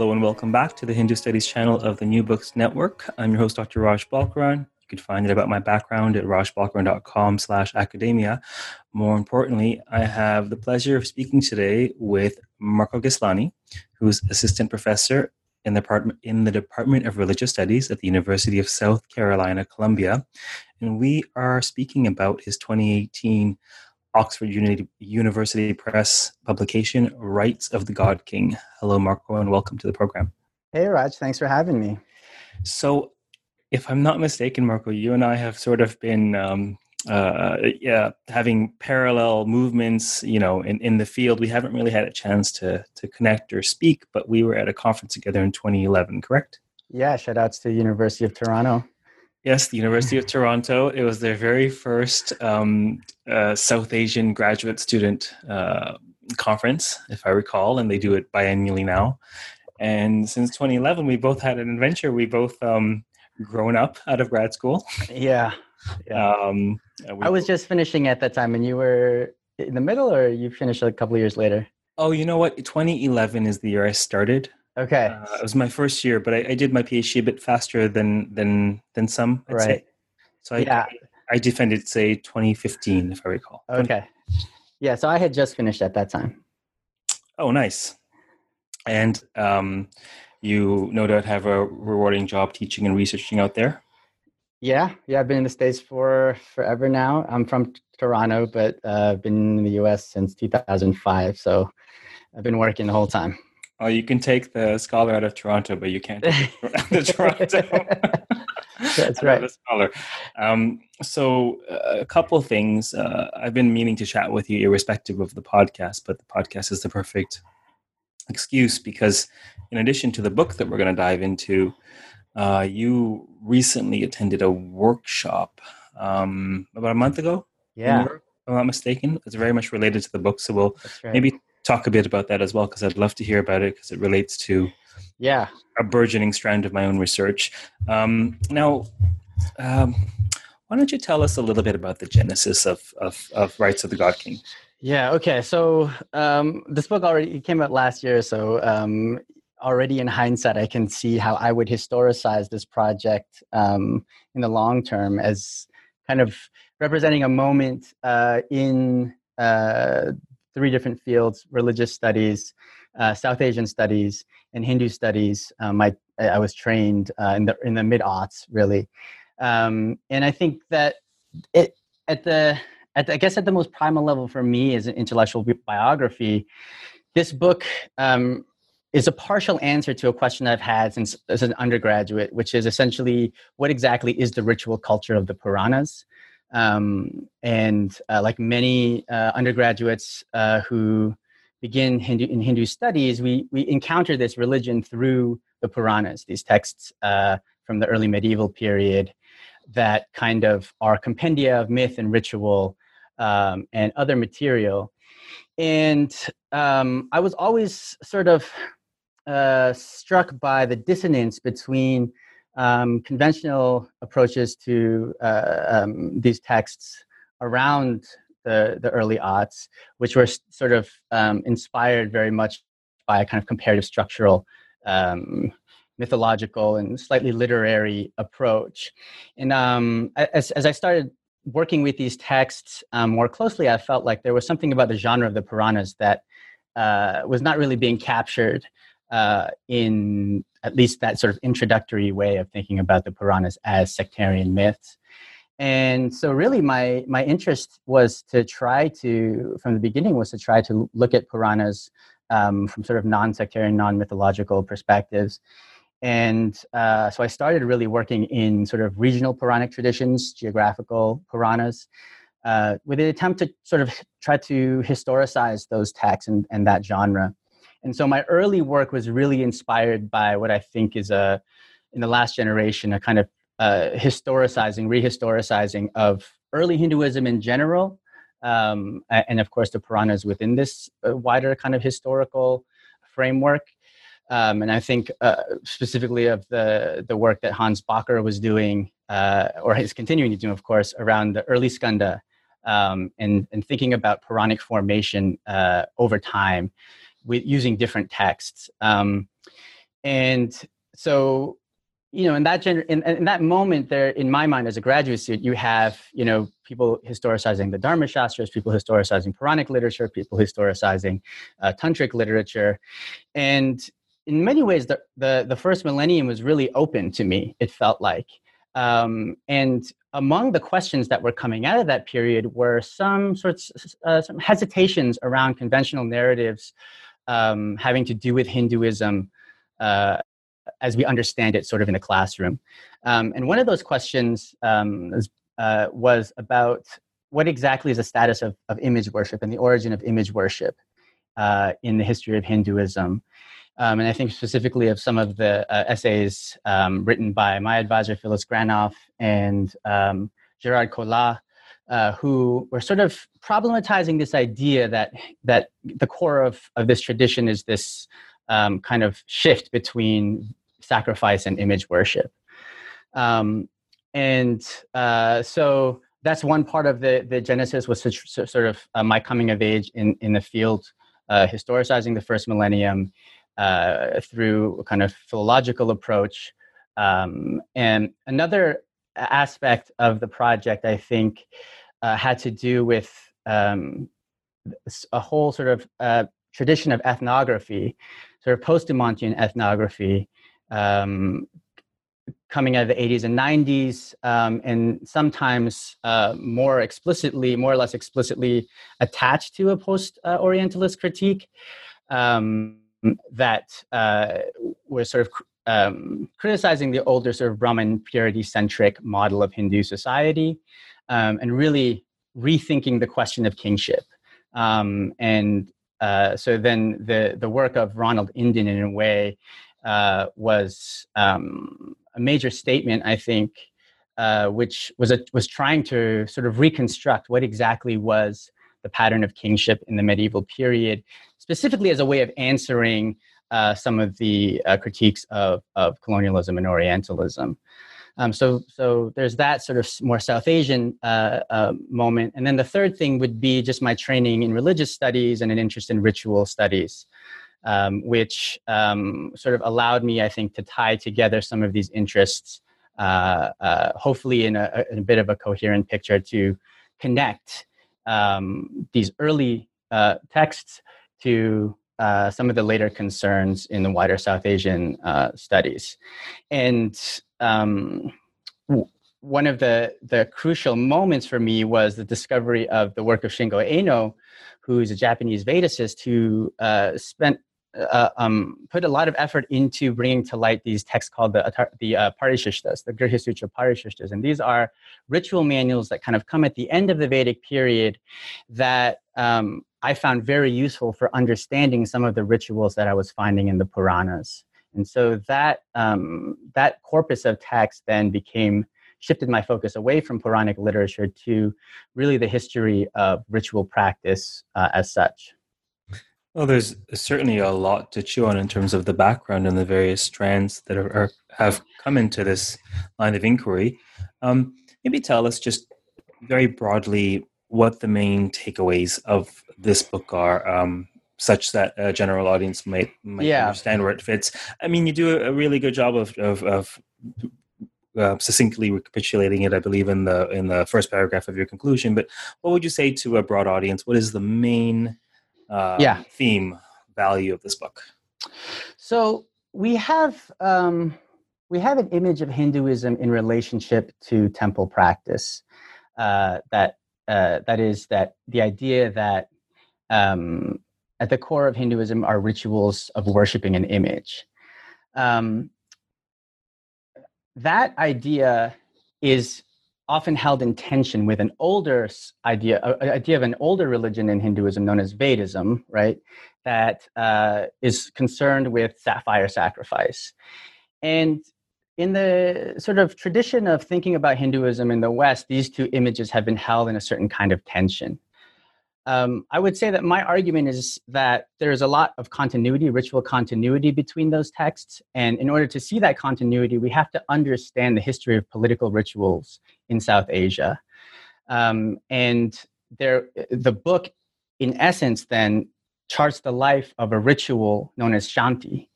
Hello and welcome back to the Hindu Studies channel of the New Books Network. I'm your host, Dr. Raj Balkaran. You can find out about my background at rajbalkaran.com slash academia. More importantly, I have the pleasure of speaking today with Marko Geslani, who's assistant professor in the, department, in the Department of Religious Studies at the University of South Carolina, Columbia. And we are speaking about his 2018 Oxford Uni- University Press publication, Rites of the God King. Hello, Marko, and welcome to the program. Hey, Raj. Thanks for having me. So, if I'm not mistaken, Marko, you and I have sort of been um, uh, yeah, having parallel movements, you know, in, in the field. We haven't really had a chance to to connect or speak, but we were at a conference together in 2011, correct? Yeah, shout outs to the University of Toronto. Yes, the University of Toronto. It was their very first um, uh, South Asian graduate student uh, conference, if I recall, and they do it biannually now. And since 2011, we both had an adventure. We both um, grown up out of grad school. Yeah. yeah. Um, I was just finishing at that time, and you were in the middle, or you finished a couple of years later? Oh, you know what? 2011 is the year I started. Okay. Uh, it was my first year, but I, I, did my PhD a bit faster than than than some. I'd right. Say. So I, yeah. I, I defended say 2015, if I recall. Okay. Yeah. So I had just finished at that time. Oh, nice. And um, you no doubt have a rewarding job teaching and researching out there. Yeah, yeah. I've been in the states for forever now. I'm from Toronto, but uh, I've been in the U.S. since 2005. So I've been working the whole time. Oh, you can take the scholar out of Toronto, but you can't take the Toronto. That's right. The scholar. Um, so, uh, a couple things. Uh, I've been meaning to chat with you, irrespective of the podcast, but the podcast is the perfect excuse because, in addition to the book that we're going to dive into, uh, you recently attended a workshop um, about a month ago. Yeah. If I'm not mistaken. It's very much related to the book. So, we'll right. maybe talk a bit about that as well because I'd love to hear about it because it relates to yeah a burgeoning strand of my own research. Um, now, um, why don't you tell us a little bit about the genesis of of, of Rites of the God King? Yeah. Okay. So um, this book already came out last year. So um, already in hindsight, I can see how I would historicize this project um, in the long term as kind of representing a moment uh, in uh, three different fields religious studies, uh, South Asian studies, and Hindu studies. Um, I, I was trained uh, in the, in the mid aughts, really. Um, and I think that it, at the, at the, I guess at the most primal level for me as an intellectual biography, this book um, is a partial answer to a question I've had since as an undergraduate, which is essentially what exactly is the ritual culture of the Puranas? Um, and uh, like many uh, undergraduates uh, who begin Hindu, in Hindu studies, we, we encounter this religion through the Puranas, these texts uh, from the early medieval period that kind of are compendia of myth and ritual um, and other material. And um, I was always sort of uh, struck by the dissonance between um, conventional approaches to uh, um, these texts around the, the early aughts, which were sort of um, inspired very much by a kind of comparative structural, um, mythological, and slightly literary approach. And um, as, as I started working with these texts um, more closely, I felt like there was something about the genre of the Puranas that uh, was not really being captured uh, in at least that sort of introductory way of thinking about the Puranas as sectarian myths. And so, really, my my interest was to try to, from the beginning, was to try to look at Puranas um, from sort of non-sectarian, non-mythological perspectives. And uh, so I started really working in sort of regional Puranic traditions, geographical Puranas, uh, with an attempt to sort of try to historicize those texts and, and that genre. And so my early work was really inspired by what I think is a, in the last generation, a kind of uh, historicizing, rehistoricizing of early Hinduism in general, um, and of course the Puranas within this uh, wider kind of historical framework. Um, and I think uh, specifically of the the work that Hans Bakker was doing, uh, or is continuing to do, of course, around the early skanda um, and and thinking about Puranic formation uh, over time with using different texts. Um, and so, you know, in that gener- in, in that moment there, in my mind as a graduate student, you have, you know, people historicizing the Dharma Shastras, people historicizing Puranic literature, people historicizing uh, Tantric literature. And in many ways, the, the, the first millennium was really open to me, it felt like. Um, and among the questions that were coming out of that period were some sorts uh, some hesitations around conventional narratives um, having to do with Hinduism uh, as we understand it, sort of in the classroom. Um, and one of those questions um, was, uh, was, about what exactly is the status of, of, image worship and the origin of image worship uh, in the history of Hinduism. Um, and I think specifically of some of the uh, essays um, written by my advisor, Phyllis Granoff, and um, Gerard Colas, uh, who were sort of problematizing this idea that that the core of, of this tradition is this um, kind of shift between sacrifice and image worship. Um, and uh, so that's one part of the, the genesis was sort of uh, my coming of age in, in the field, uh, historicizing the first millennium uh, through a kind of philological approach. Um, and another aspect of the project, I think, uh, had to do with um, a whole sort of uh, tradition of ethnography, sort of post-Dumontian ethnography, um, coming out of the 80s and 90s, um, and sometimes uh, more explicitly, more or less explicitly attached to a post-Orientalist critique um, that uh, was sort of um, criticizing the older sort of Brahmin purity-centric model of Hindu society um, and really rethinking the question of kingship. Um, and uh, so then the, the work of Ronald Inden, in a way, uh, was um, a major statement, I think, uh, which was, a, was trying to sort of reconstruct what exactly was the pattern of kingship in the medieval period, specifically as a way of answering uh, some of the uh, critiques of, of colonialism and Orientalism. Um, so, so there's that sort of more South Asian uh, uh, moment. And then the third thing would be just my training in religious studies and an interest in ritual studies, um, which um, sort of allowed me, I think, to tie together some of these interests, uh, uh hopefully in a, in a, bit of a coherent picture to connect um, these early uh, texts to uh, some of the later concerns in the wider South Asian uh, studies. And um, one of the, the crucial moments for me was the discovery of the work of Shingo Einoo, who's a Japanese Vedicist who uh, spent uh, um, put a lot of effort into bringing to light these texts called the the uh, Parishishtas, the Grihya Sutra Parishishtas, and these are ritual manuals that kind of come at the end of the Vedic period that um, I found very useful for understanding some of the rituals that I was finding in the Puranas. And so that um, that corpus of text then became shifted my focus away from Puranic literature to really the history of ritual practice uh, as such. Well, there's certainly a lot to chew on in terms of the background and the various strands that are, are have come into this line of inquiry. Um, maybe tell us just very broadly what the main takeaways of this book are, um, such that a general audience might, might yeah. understand where it fits. I mean, you do a really good job of of, of uh, succinctly recapitulating it, I believe, in the in the first paragraph of your conclusion. But what would you say to a broad audience? What is the main uh, Yeah. theme value of this book. So we have um, we have an image of Hinduism in relationship to temple practice. Uh, that uh, that is that the idea that um, at the core of Hinduism are rituals of worshiping an image. Um, that idea is often held in tension with an older idea, a, idea of an older religion in Hinduism known as Vedism, right? That uh, is concerned with sapphire sacrifice. And in the sort of tradition of thinking about Hinduism in the West, these two images have been held in a certain kind of tension. Um, I would say that my argument is that there's a lot of continuity, ritual continuity between those texts. And in order to see that continuity, we have to understand the history of political rituals in South Asia. Um, and there, the book, in essence, then charts the life of a ritual known as Shanti,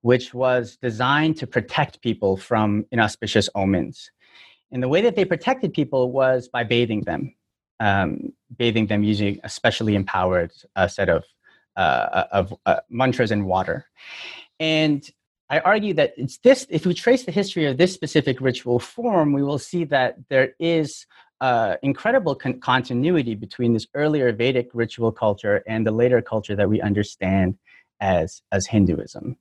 which was designed to protect people from inauspicious omens. And the way that they protected people was by bathing them um, bathing them using a specially empowered uh, set of uh, of uh, mantras and water. And I argue that it's this. If we trace the history of this specific ritual form, we will see that there is uh, incredible con- continuity between this earlier Vedic ritual culture and the later culture that we understand as as Hinduism.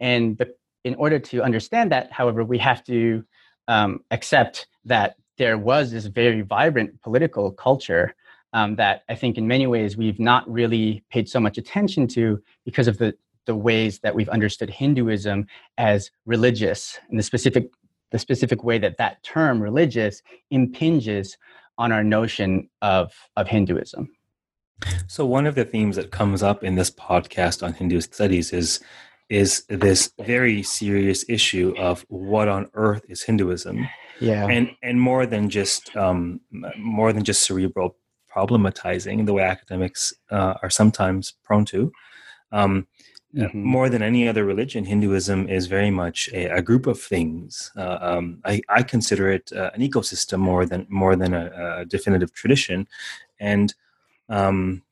And the, in order to understand that, however, we have to um, accept that there was this very vibrant political culture um, that I think in many ways we've not really paid so much attention to because of the, the ways that we've understood Hinduism as religious and the specific, the specific way that that term religious impinges on our notion of, of Hinduism. So one of the themes that comes up in this podcast on Hindu studies is is this very serious issue of what on earth is Hinduism, Yeah. and and more than just um, more than just cerebral problematizing, the way academics uh, are sometimes prone to. Um, Mhm. More than any other religion, Hinduism is very much a, a group of things. Uh, um, I, I consider it uh, an ecosystem more than more than a, a definitive tradition, and um,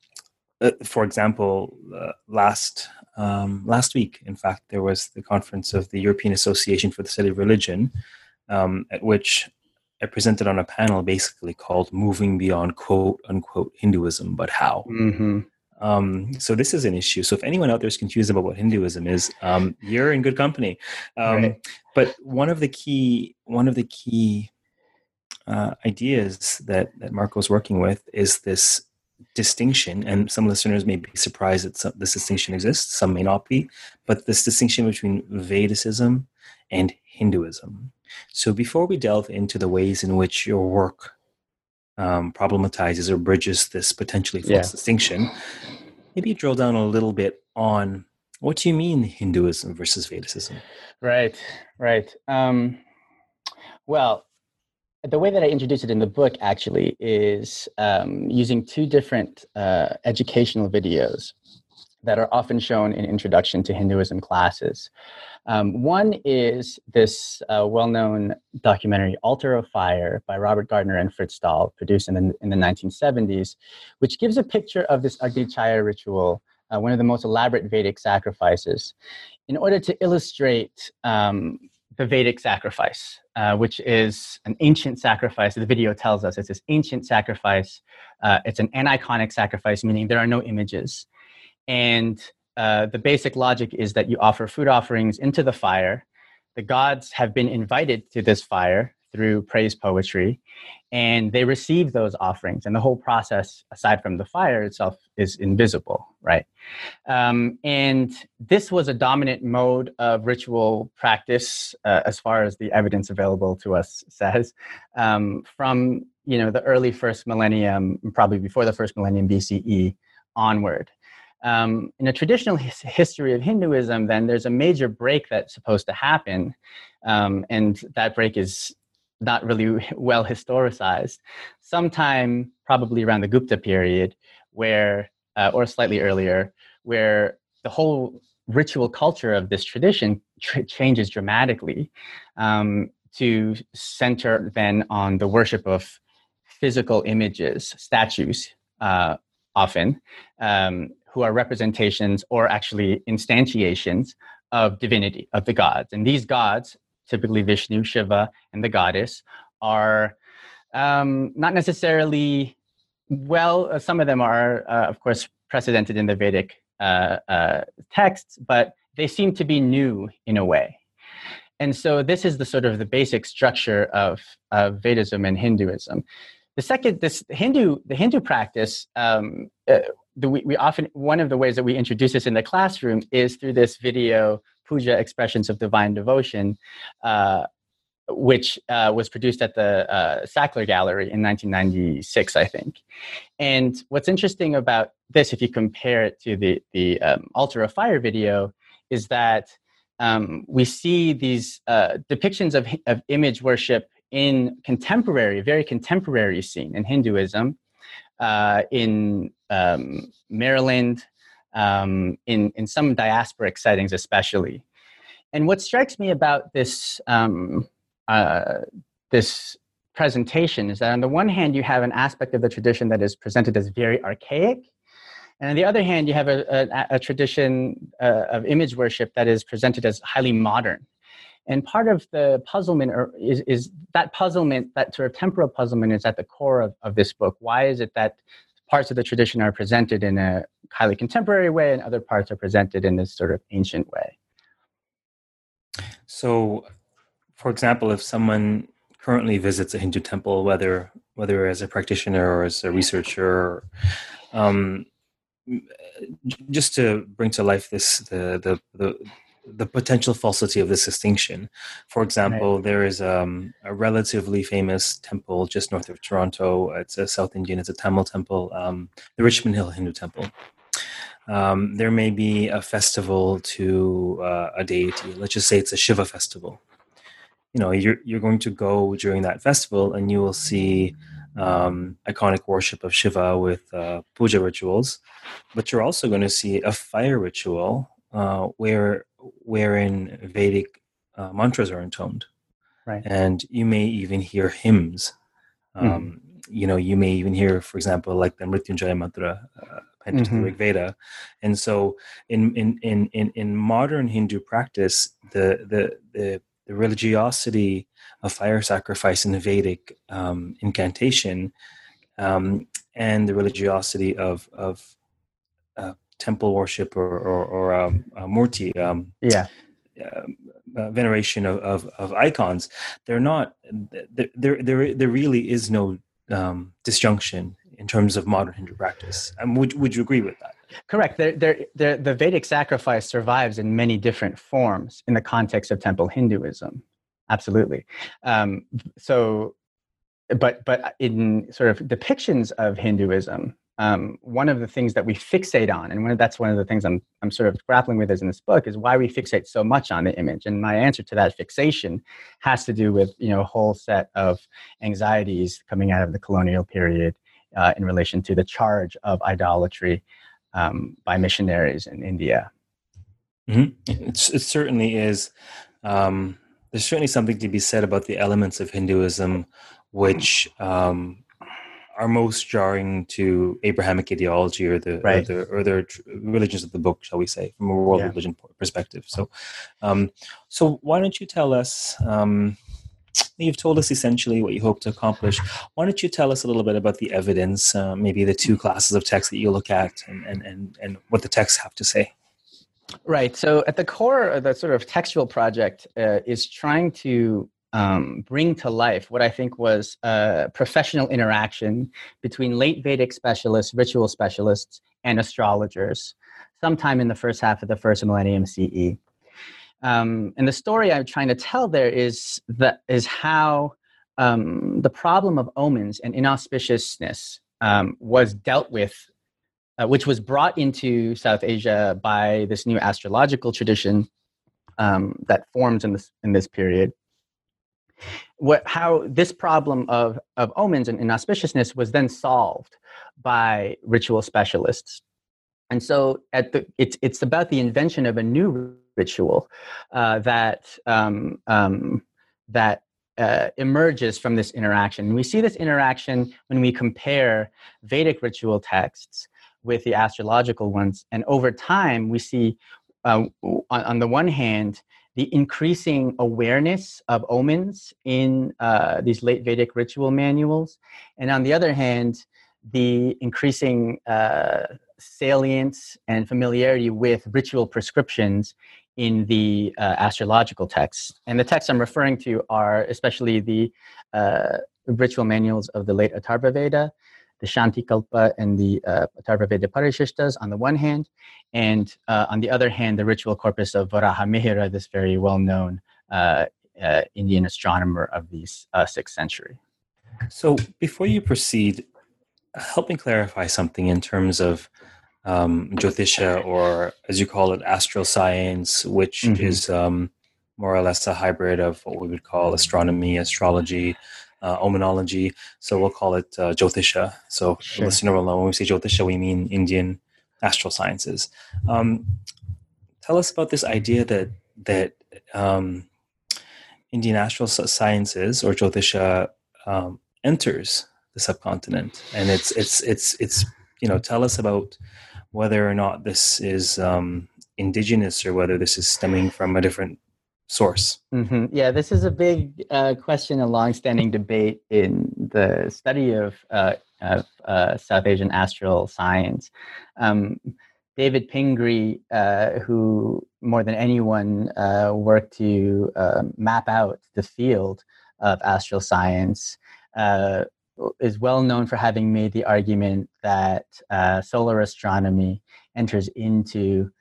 uh, for example, uh, last um, last week, in fact, there was the conference of the European Association for the Study of Religion, um, at which I presented on a panel basically called "Moving Beyond Quote Unquote Hinduism, but How." hmm Um, so this is an issue. So if anyone out there is confused about what Hinduism is, um, you're in good company. Um, Right. But one of the key one of the key uh, ideas that that Marko's working with is this distinction, and some listeners may be surprised that some, this distinction exists. Some may not be, but this distinction between Vedicism and Hinduism. So before we delve into the ways in which your work um, problematizes or bridges this potentially false Yeah. distinction, maybe drill down a little bit on what do you mean Hinduism versus Vedicism? Right, right. Um, well, the way that I introduce it in the book actually is um, using two different uh, educational videos that are often shown in introduction to Hinduism classes. Um, one is this uh, well-known documentary "Altar of Fire" by Robert Gardner and Frits Staal, produced in the, in the 1970s, which gives a picture of this Agni Chaya ritual, uh, one of the most elaborate Vedic sacrifices, in order to illustrate um, the Vedic sacrifice, uh, which is an ancient sacrifice. The video tells us it's this ancient sacrifice. Uh, it's an aniconic sacrifice, meaning there are no images. And uh, the basic logic is that you offer food offerings into the fire. The gods have been invited to this fire through praise poetry, and they receive those offerings. And the whole process, aside from the fire itself, is invisible, right? Um, and this was a dominant mode of ritual practice, uh, as far as the evidence available to us says, um, from you know the early first millennium, probably before the first millennium BCE onward. Um, in a traditional his- history of Hinduism, then there's a major break that's supposed to happen, um, and that break is not really well historicized. Sometime probably around the Gupta period, where uh, or slightly earlier, where the whole ritual culture of this tradition tr- changes dramatically um, to center then on the worship of physical images, statues, uh, often, um, who are representations or actually instantiations of divinity, of the gods. And these gods, typically Vishnu, Shiva, and the goddess, are um, not necessarily, well, uh, some of them are, uh, of course, precedented in the Vedic uh, uh, texts, but they seem to be new in a way. And so this is the sort of the basic structure of, of Vedism and Hinduism. The second, this Hindu, the Hindu practice, um, uh, the, we, we, often one of the ways that we introduce this in the classroom is through this video puja expressions of divine devotion uh, which uh, was produced at the uh, sackler gallery in 1996 i think. And what's interesting about this if you compare it to the, the um, altar of fire video is that um, we see these uh, depictions of, of image worship in contemporary very contemporary scene in hinduism uh, in um, Maryland, um, in, in some diasporic settings, especially. And what strikes me about this, um, uh, this presentation is that on the one hand, you have an aspect of the tradition that is presented as very archaic. And on the other hand, you have a, a, a tradition uh, of image worship that is presented as highly modern. And part of the puzzlement is, is that puzzlement, that sort of temporal puzzlement, is at the core of, of this book. Why is it that parts of the tradition are presented in a highly contemporary way and other parts are presented in this sort of ancient way? So, for example, if someone currently visits a Hindu temple, whether whether as a practitioner or as a researcher, um, just to bring to life this the the the the potential falsity of this distinction. For example, right. there is um, a relatively famous temple just north of Toronto. It's a South Indian. It's a Tamil temple, um, the Richmond Hill Hindu Temple. Um, there may be a festival to uh, a deity. Let's just say it's a Shiva festival. You know, you're you're going to go during that festival, and you will see um, iconic worship of Shiva with uh, puja rituals, but you're also going to see a fire ritual uh, where wherein Vedic uh, mantras are intoned. Right. And you may even hear hymns. Um, mm-hmm. You know, you may even hear, for example, like the Mrityunjaya mantra, uh, mm-hmm. the Rig Veda. And so, in, in in in in modern Hindu practice, the the the, the religiosity of fire sacrifice in the Vedic um, incantation um, and the religiosity of of temple worship or or, or um, uh, murti, um, yeah, um, uh, veneration of, of, of icons. They're not. There there there really is no um, disjunction in terms of modern Hindu practice. Um, would would you agree with that? Correct. They're, they're, they're, the Vedic sacrifice survives in many different forms in the context of temple Hinduism. Absolutely. Um, so, but but in sort of depictions of Hinduism, um, one of the things that we fixate on, and one, that's one of the things I'm, I'm sort of grappling with as in this book, is why we fixate so much on the image. And my answer to that fixation has to do with you know a whole set of anxieties coming out of the colonial period uh, in relation to the charge of idolatry um, by missionaries in India. Mm-hmm. it certainly is. Um, there's certainly something to be said about the elements of Hinduism which um, are most jarring to Abrahamic ideology or the right. or the, or the religions of the book, shall we say, from a world yeah. religion perspective. So, um, so why don't you tell us? Um, you've told us essentially what you hope to accomplish. Why don't you tell us a little bit about the evidence, uh, maybe the two classes of text that you look at, and and and, and what the texts have to say? Right. So, at the core of the sort of textual project uh, is trying to um, bring to life what I think was a professional interaction between late Vedic specialists, ritual specialists, and astrologers, sometime in the first half of the first millennium CE. Um, and the story I'm trying to tell there is that is how um, the problem of omens and inauspiciousness um, was dealt with, uh, which was brought into South Asia by this new astrological tradition um, that forms in this in this period what, how this problem of, of omens and inauspiciousness was then solved by ritual specialists. And so at the, it's, it's about the invention of a new ritual uh, that, um, um, that uh, emerges from this interaction. We see this interaction when we compare Vedic ritual texts with the astrological ones. And over time, we see, uh, on, on, the one hand, the increasing awareness of omens in uh, these late Vedic ritual manuals. And on the other hand, the increasing uh, salience and familiarity with ritual prescriptions in the uh, astrological texts. And the texts I'm referring to are especially the uh, ritual manuals of the late Atharva Veda, the Shanti Kalpa and the uh, Atharva Veda Parishishtas on the one hand, and uh, on the other hand, the ritual corpus of Varaha Mihira, this very well known uh, uh, Indian astronomer of the 6th century. So before you proceed, help me clarify something in terms of um, Jyotisha, or as you call it, astral science, which mm-hmm. is um, more or less a hybrid of what we would call astronomy, astrology, uh, omenology. So we'll call it uh, Jyotisha. So sure. listener will know when we say Jyotisha, we mean Indian astral sciences. Um, tell us about this idea that that um, Indian astral sciences or Jyotisha um, enters the subcontinent, and it's it's it's it's you know tell us about whether or not this is um, indigenous or whether this is stemming from a different source. Mm-hmm. Yeah, this is a big uh, question, a long-standing debate in the study of, uh, of uh, South Asian astral science. Um, David Pingree, uh, who more than anyone uh, worked to uh, map out the field of astral science, is well known for having made the argument that solar astronomy enters into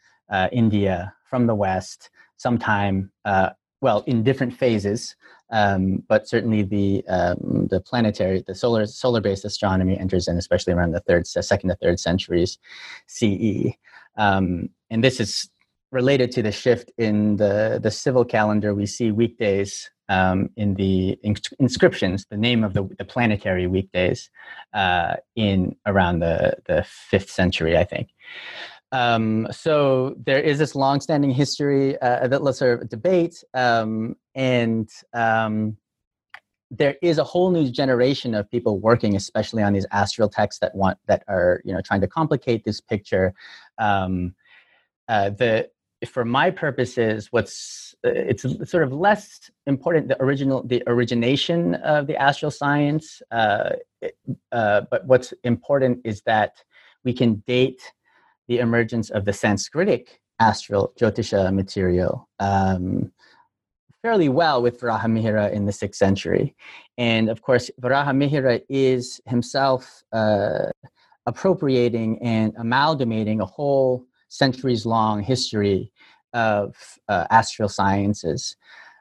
India from the West sometime, uh, well, in different phases, um, but certainly the um, the planetary, the solar solar based astronomy enters in, especially around the third, second to third centuries CE, um, and this is related to the shift in the the civil calendar. We see weekdays um, in the inscriptions the name of the, the planetary weekdays uh, in around the, the fifth century, I think. Um, so there is this long-standing history uh, that let's sort of debate, um, and um, there is a whole new generation of people working, especially on these astral texts that want that are you know trying to complicate this picture. Um, uh, the for my purposes, what's uh, it's sort of less important the original the origination of the astral science, uh, uh, but what's important is that we can date the emergence of the Sanskritic astral Jyotisha material um, fairly well with Varahamihira in the sixth century, and of course Varahamihira is himself uh, appropriating and amalgamating a whole centuries long history of uh, astral sciences.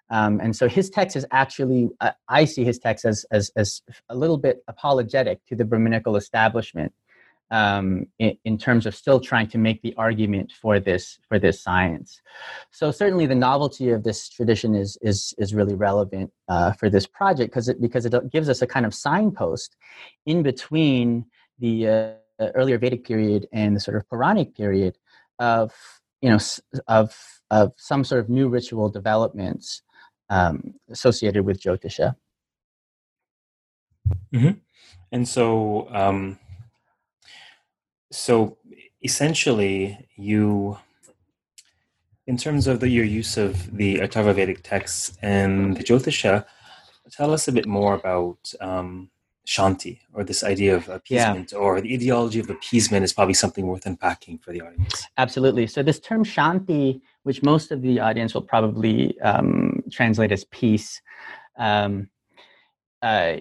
Um, and so his text is actually, uh, I see his text as, as, as a little bit apologetic to the Brahminical establishment um, in, in, terms of still trying to make the argument for this, for this science. So certainly the novelty of this tradition is, is, is really relevant uh, for this project because it, because it gives us a kind of signpost in between the uh, earlier Vedic period and the sort of Puranic period of you know of of some sort of new ritual developments um, associated with Jyotisha. Mm-hmm. And so, um, so essentially, you, in terms of the, your use of the Atharva Vedic texts and the Jyotisha, tell us a bit more about um, shanti or this idea of appeasement yeah. or the ideology of appeasement is probably something worth unpacking for the audience absolutely so this term shanti which most of the audience will probably um, translate as peace um, uh,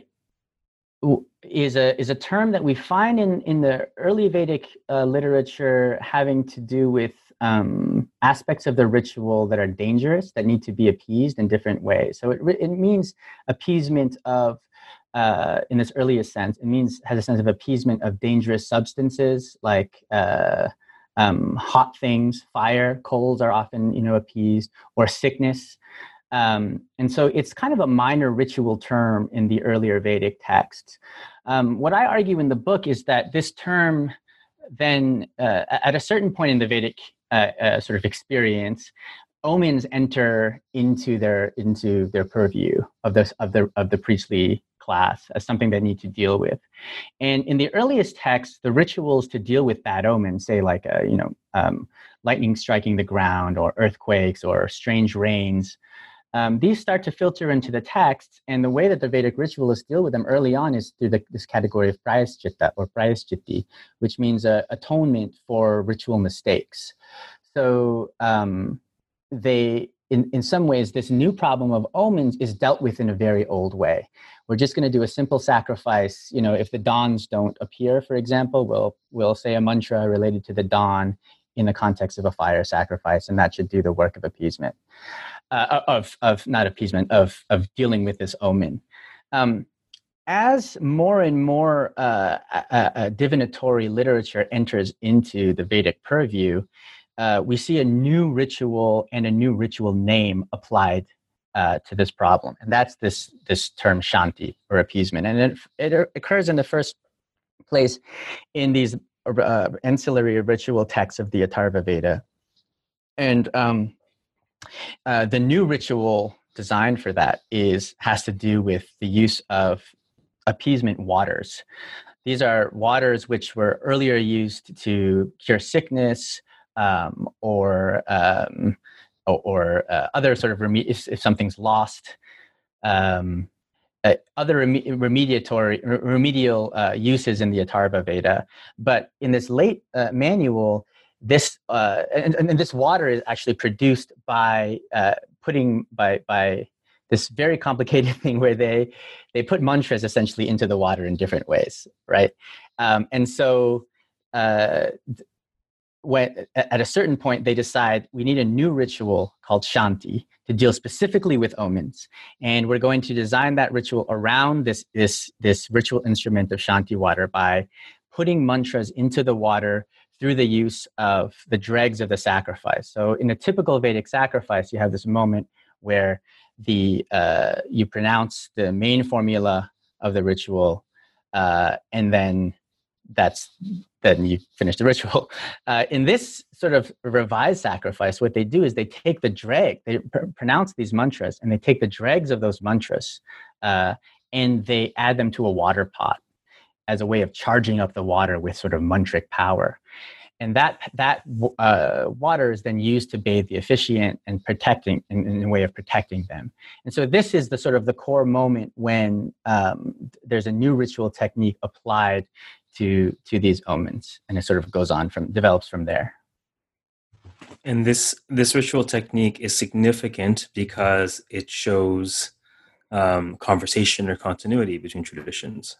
is a is a term that we find in in the early Vedic uh, literature having to do with um, aspects of the ritual that are dangerous that need to be appeased in different ways. So it it means appeasement of uh, in this earliest sense, it means has a sense of appeasement of dangerous substances like uh, um, hot things, fire, coals are often you know appeased, or sickness. Um, and so it's kind of a minor ritual term in the earlier Vedic texts. Um, what I argue in the book is that this term then, uh, at a certain point in the Vedic uh, uh, sort of experience, omens enter into their into their purview of the of the of the priestly class as something they need to deal with. And in the earliest texts, the rituals to deal with bad omens, say like a, uh, you know um, lightning striking the ground or earthquakes or strange rains, um, these start to filter into the texts, And the way that the Vedic ritualists deal with them early on is through the, this category of prayaschitta or prayaschitti, which means uh, atonement for ritual mistakes. So um, they in, in some ways, this new problem of omens is dealt with in a very old way. We're just going to do a simple sacrifice. You know, if the dawns don't appear, for example, we'll we'll say a mantra related to the dawn in the context of a fire sacrifice, and that should do the work of appeasement, uh, of of not appeasement of of dealing with this omen. Um, as more and more uh, divinatory literature enters into the Vedic purview, uh, we see a new ritual and a new ritual name applied uh, to this problem, and that's this this term shanti or appeasement, and it, it occurs in the first place in these uh, ancillary ritual texts of the Atharva Veda, and um, uh, the new ritual designed for that is has to do with the use of appeasement waters. These are waters which were earlier used to cure sickness, um, or um, or, uh, other sort of if, if something's lost. Um, uh, other rem- remediatory remedial uh, uses in the Atharva Veda, but in this late uh, manual, this uh, and, and, this water is actually produced by uh, putting by by this very complicated thing where they they put mantras essentially into the water in different ways, right? Um, and so uh, when at a certain point they decide we need a new ritual called shanti to deal specifically with omens and we're going to design that ritual around this this this ritual instrument of shanti water by putting mantras into the water through the use of the dregs of the sacrifice so in a typical vedic sacrifice you have this moment where the uh, you pronounce the main formula of the ritual uh, and then that's then you finish the ritual. Uh, in this sort of revised sacrifice, what they do is they take the dreg, they pr- pronounce these mantras, and they take the dregs of those mantras uh, and they add them to a water pot as a way of charging up the water with sort of mantric power. And that that uh, water is then used to bathe the officiant and protecting in, in, a way of protecting them. And so this is the sort of the core moment when um, there's a new ritual technique applied to to these omens and it sort of goes on from develops from there and this this ritual technique is significant because it shows um, conversation or continuity between traditions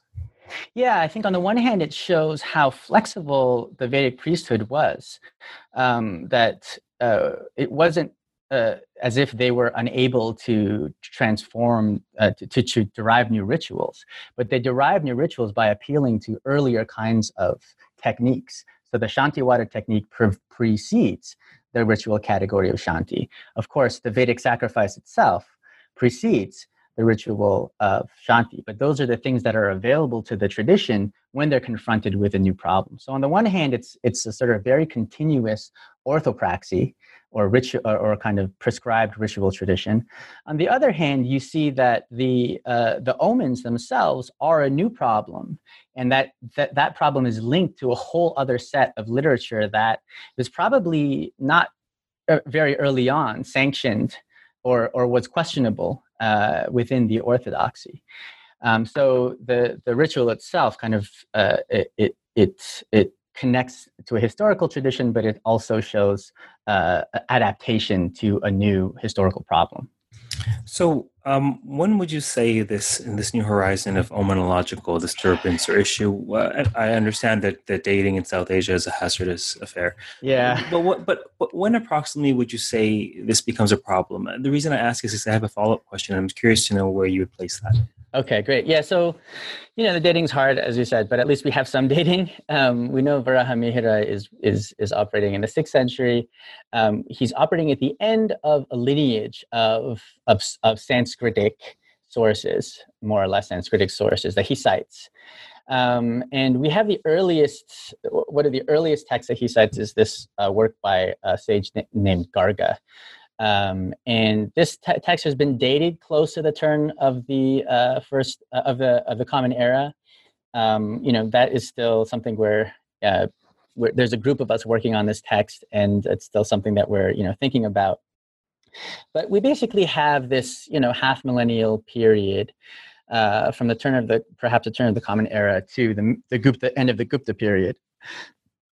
yeah i think on the one hand it shows how flexible the vedic priesthood was um, that uh, it wasn't uh, as if they were unable to transform uh, to, to, to, derive new rituals but they derive new rituals by appealing to earlier kinds of techniques. So the shanti water technique pre- precedes the ritual category of shanti. Of course the vedic sacrifice itself precedes the ritual of shanti but those are the things that are available to the tradition when they're confronted with a new problem so on the one hand it's it's a sort of very continuous orthopraxy or rich or, or, kind of prescribed ritual tradition. On the other hand, you see that the uh, the omens themselves are a new problem, and that, that that problem is linked to a whole other set of literature that was probably not uh, very early on sanctioned or or was questionable uh, within the orthodoxy. Um, so the the ritual itself kind of uh, it it it connects to a historical tradition, but it also shows uh, adaptation to a new historical problem. So, um, when would you say this in this new horizon of omenological disturbance or issue? Uh, I understand that, that dating in South Asia is a hazardous affair. Yeah. But what? But, but when approximately would you say this becomes a problem? The reason I ask is because I have a follow up question. I'm curious to know where you would place that. Okay, great. Yeah, so you know the dating's hard, as you said, but at least we have some dating. Um, we know Varahamihira is is is operating in the sixth century. Um, he's operating at the end of a lineage of of, of Sanskritic sources, more or less Sanskritic sources that he cites. Um, and we have the earliest, one of the earliest texts that he cites is this uh, work by a sage named Garga. Um, and this te- text has been dated close to the turn of the uh, first uh, of the of the Common Era. Um, you know that is still something where, uh, where there's a group of us working on this text, and it's still something that we're you know thinking about. But we basically have this you know half millennial period uh, from the turn of the perhaps the turn of the Common Era to the the Gupta end of the Gupta period,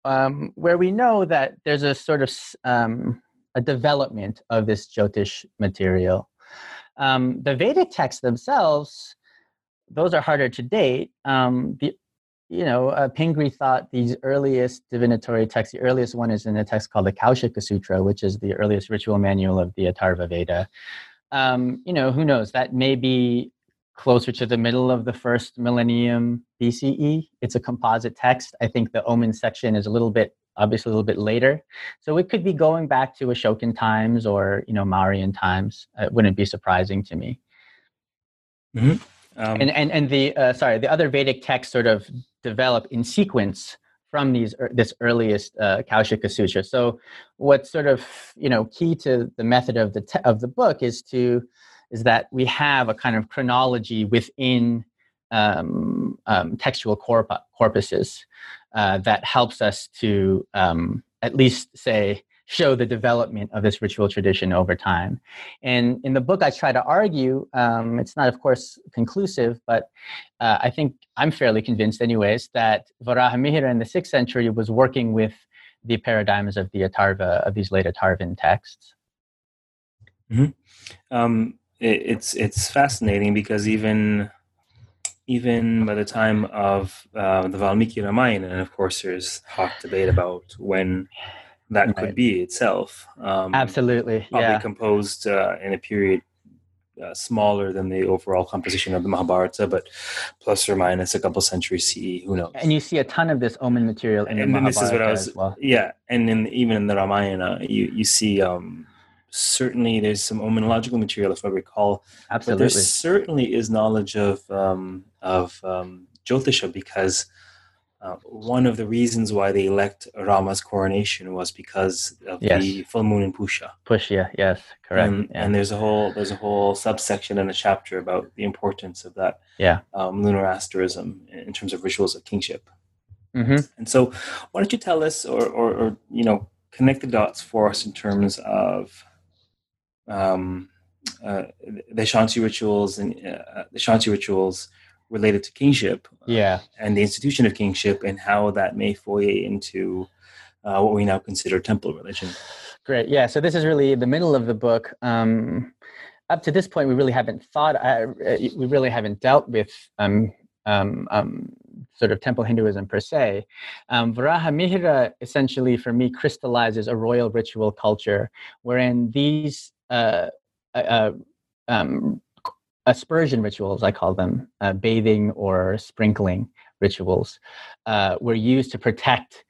um, where we know that there's a sort of um, a development of this Jyotish material. Um, the Vedic texts themselves, those are harder to date. Um, the, you know, uh, Pingree thought these earliest divinatory texts, the earliest one is in a text called the Kaushika Sutra, which is the earliest ritual manual of the Atharva Veda. Um, you know, who knows? That may be closer to the middle of the first millennium BCE. It's a composite text. I think the Omen section is a little bit obviously a little bit later. So it could be going back to Ashokan times or you know Mauryan times. It wouldn't be surprising to me. Mm-hmm. Um, and and and the uh, sorry, the other Vedic texts sort of develop in sequence from these this earliest uh, Kaushika Sutra. So what's sort of you know key to the method of the te- of the book is to is that we have a kind of chronology within um, um, textual corp- corpuses uh, that helps us to um, at least say show the development of this ritual tradition over time. And in the book, I try to argue, um, it's not, of course, conclusive, but uh, I think I'm fairly convinced, anyways, that Varahamihira in the sixth century was working with the paradigms of the Atharva, of these late Atharvan texts. Mm-hmm. Um, it, it's it's fascinating because even even by the time of uh, the Valmiki Ramayana, and of course, there's hot debate about when that right. could be itself. Um, Absolutely, probably yeah. composed uh, in a period uh, smaller than the overall composition of the Mahabharata, but plus or minus a couple centuries CE. Who knows? And you see a ton of this Omen material in and the Mahabharata this is what I was, well. Yeah, and in even in the Ramayana, you you see. Um, certainly there's some omenological material if i recall absolutely but there certainly is knowledge of um, of um, jyotisha because uh, one of the reasons why they elect Rama's coronation was because of yes. the full moon in Pusha. Pusha, yes, correct. And, yeah. and, there's a whole there's a whole subsection in a chapter about the importance of that yeah. um, lunar asterism in terms of rituals of kingship. Mm-hmm. And so, why don't you tell us, or, or, or you know, connect the dots for us in terms of um, uh, the Shanti rituals and uh, the Shanti rituals related to kingship, uh, yeah, and the institution of kingship, and how that may foray into uh, what we now consider temple religion. Great, yeah. So this is really the middle of the book. Um, up to this point, we really haven't thought. Uh, we really haven't dealt with um, um, um, sort of temple Hinduism per se. Um, Varaha Mihira essentially, for me, crystallizes a royal ritual culture wherein these uh, uh, um, aspersion rituals, I call them, uh, bathing or sprinkling rituals, uh, were used to protect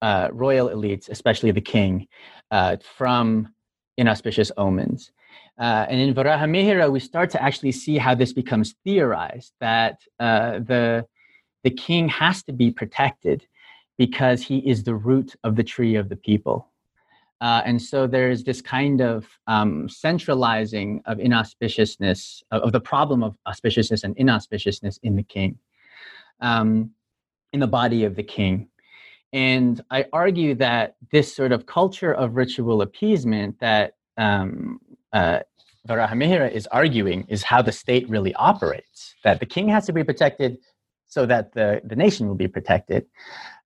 uh, royal elites, especially the king, uh, from inauspicious omens. And in Varahamihira, we start to actually see how this becomes theorized that the, the king has to be protected because he is the root of the tree of the people. Uh, and so there's this kind of um, centralizing of inauspiciousness, of, of, the problem of auspiciousness and inauspiciousness in the king, um, in the body of the king. And I argue that this sort of culture of ritual appeasement that um, uh, Varahamihira is arguing is how the state really operates, that the king has to be protected so that the, the nation will be protected.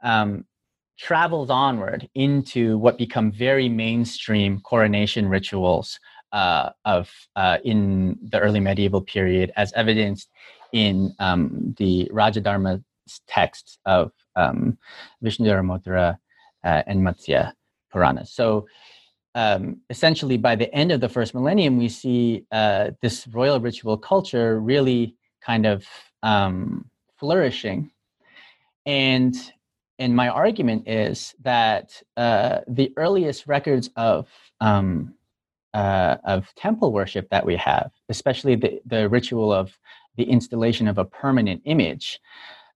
Um, travels onward into what become very mainstream coronation rituals uh, of uh, in the early medieval period, as evidenced in um, the Rajadharma texts of um, Vishnudhara uh, and Matsya Purana. So um, essentially, by the end of the first millennium, we see uh, this royal ritual culture really kind of um, flourishing. And and my argument is that uh, the earliest records of um, uh, of temple worship that we have, especially the, the ritual of the installation of a permanent image,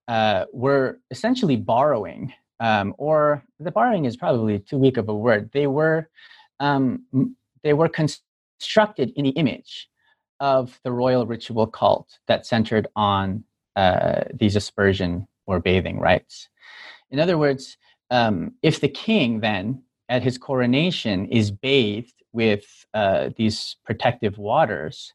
uh, were essentially borrowing, um, or the borrowing is probably too weak of a word. They were um, they were constructed in the image of the royal ritual cult that centered on uh, these aspersion or bathing rites. In other words, um, if the king then at his coronation is bathed with uh, these protective waters,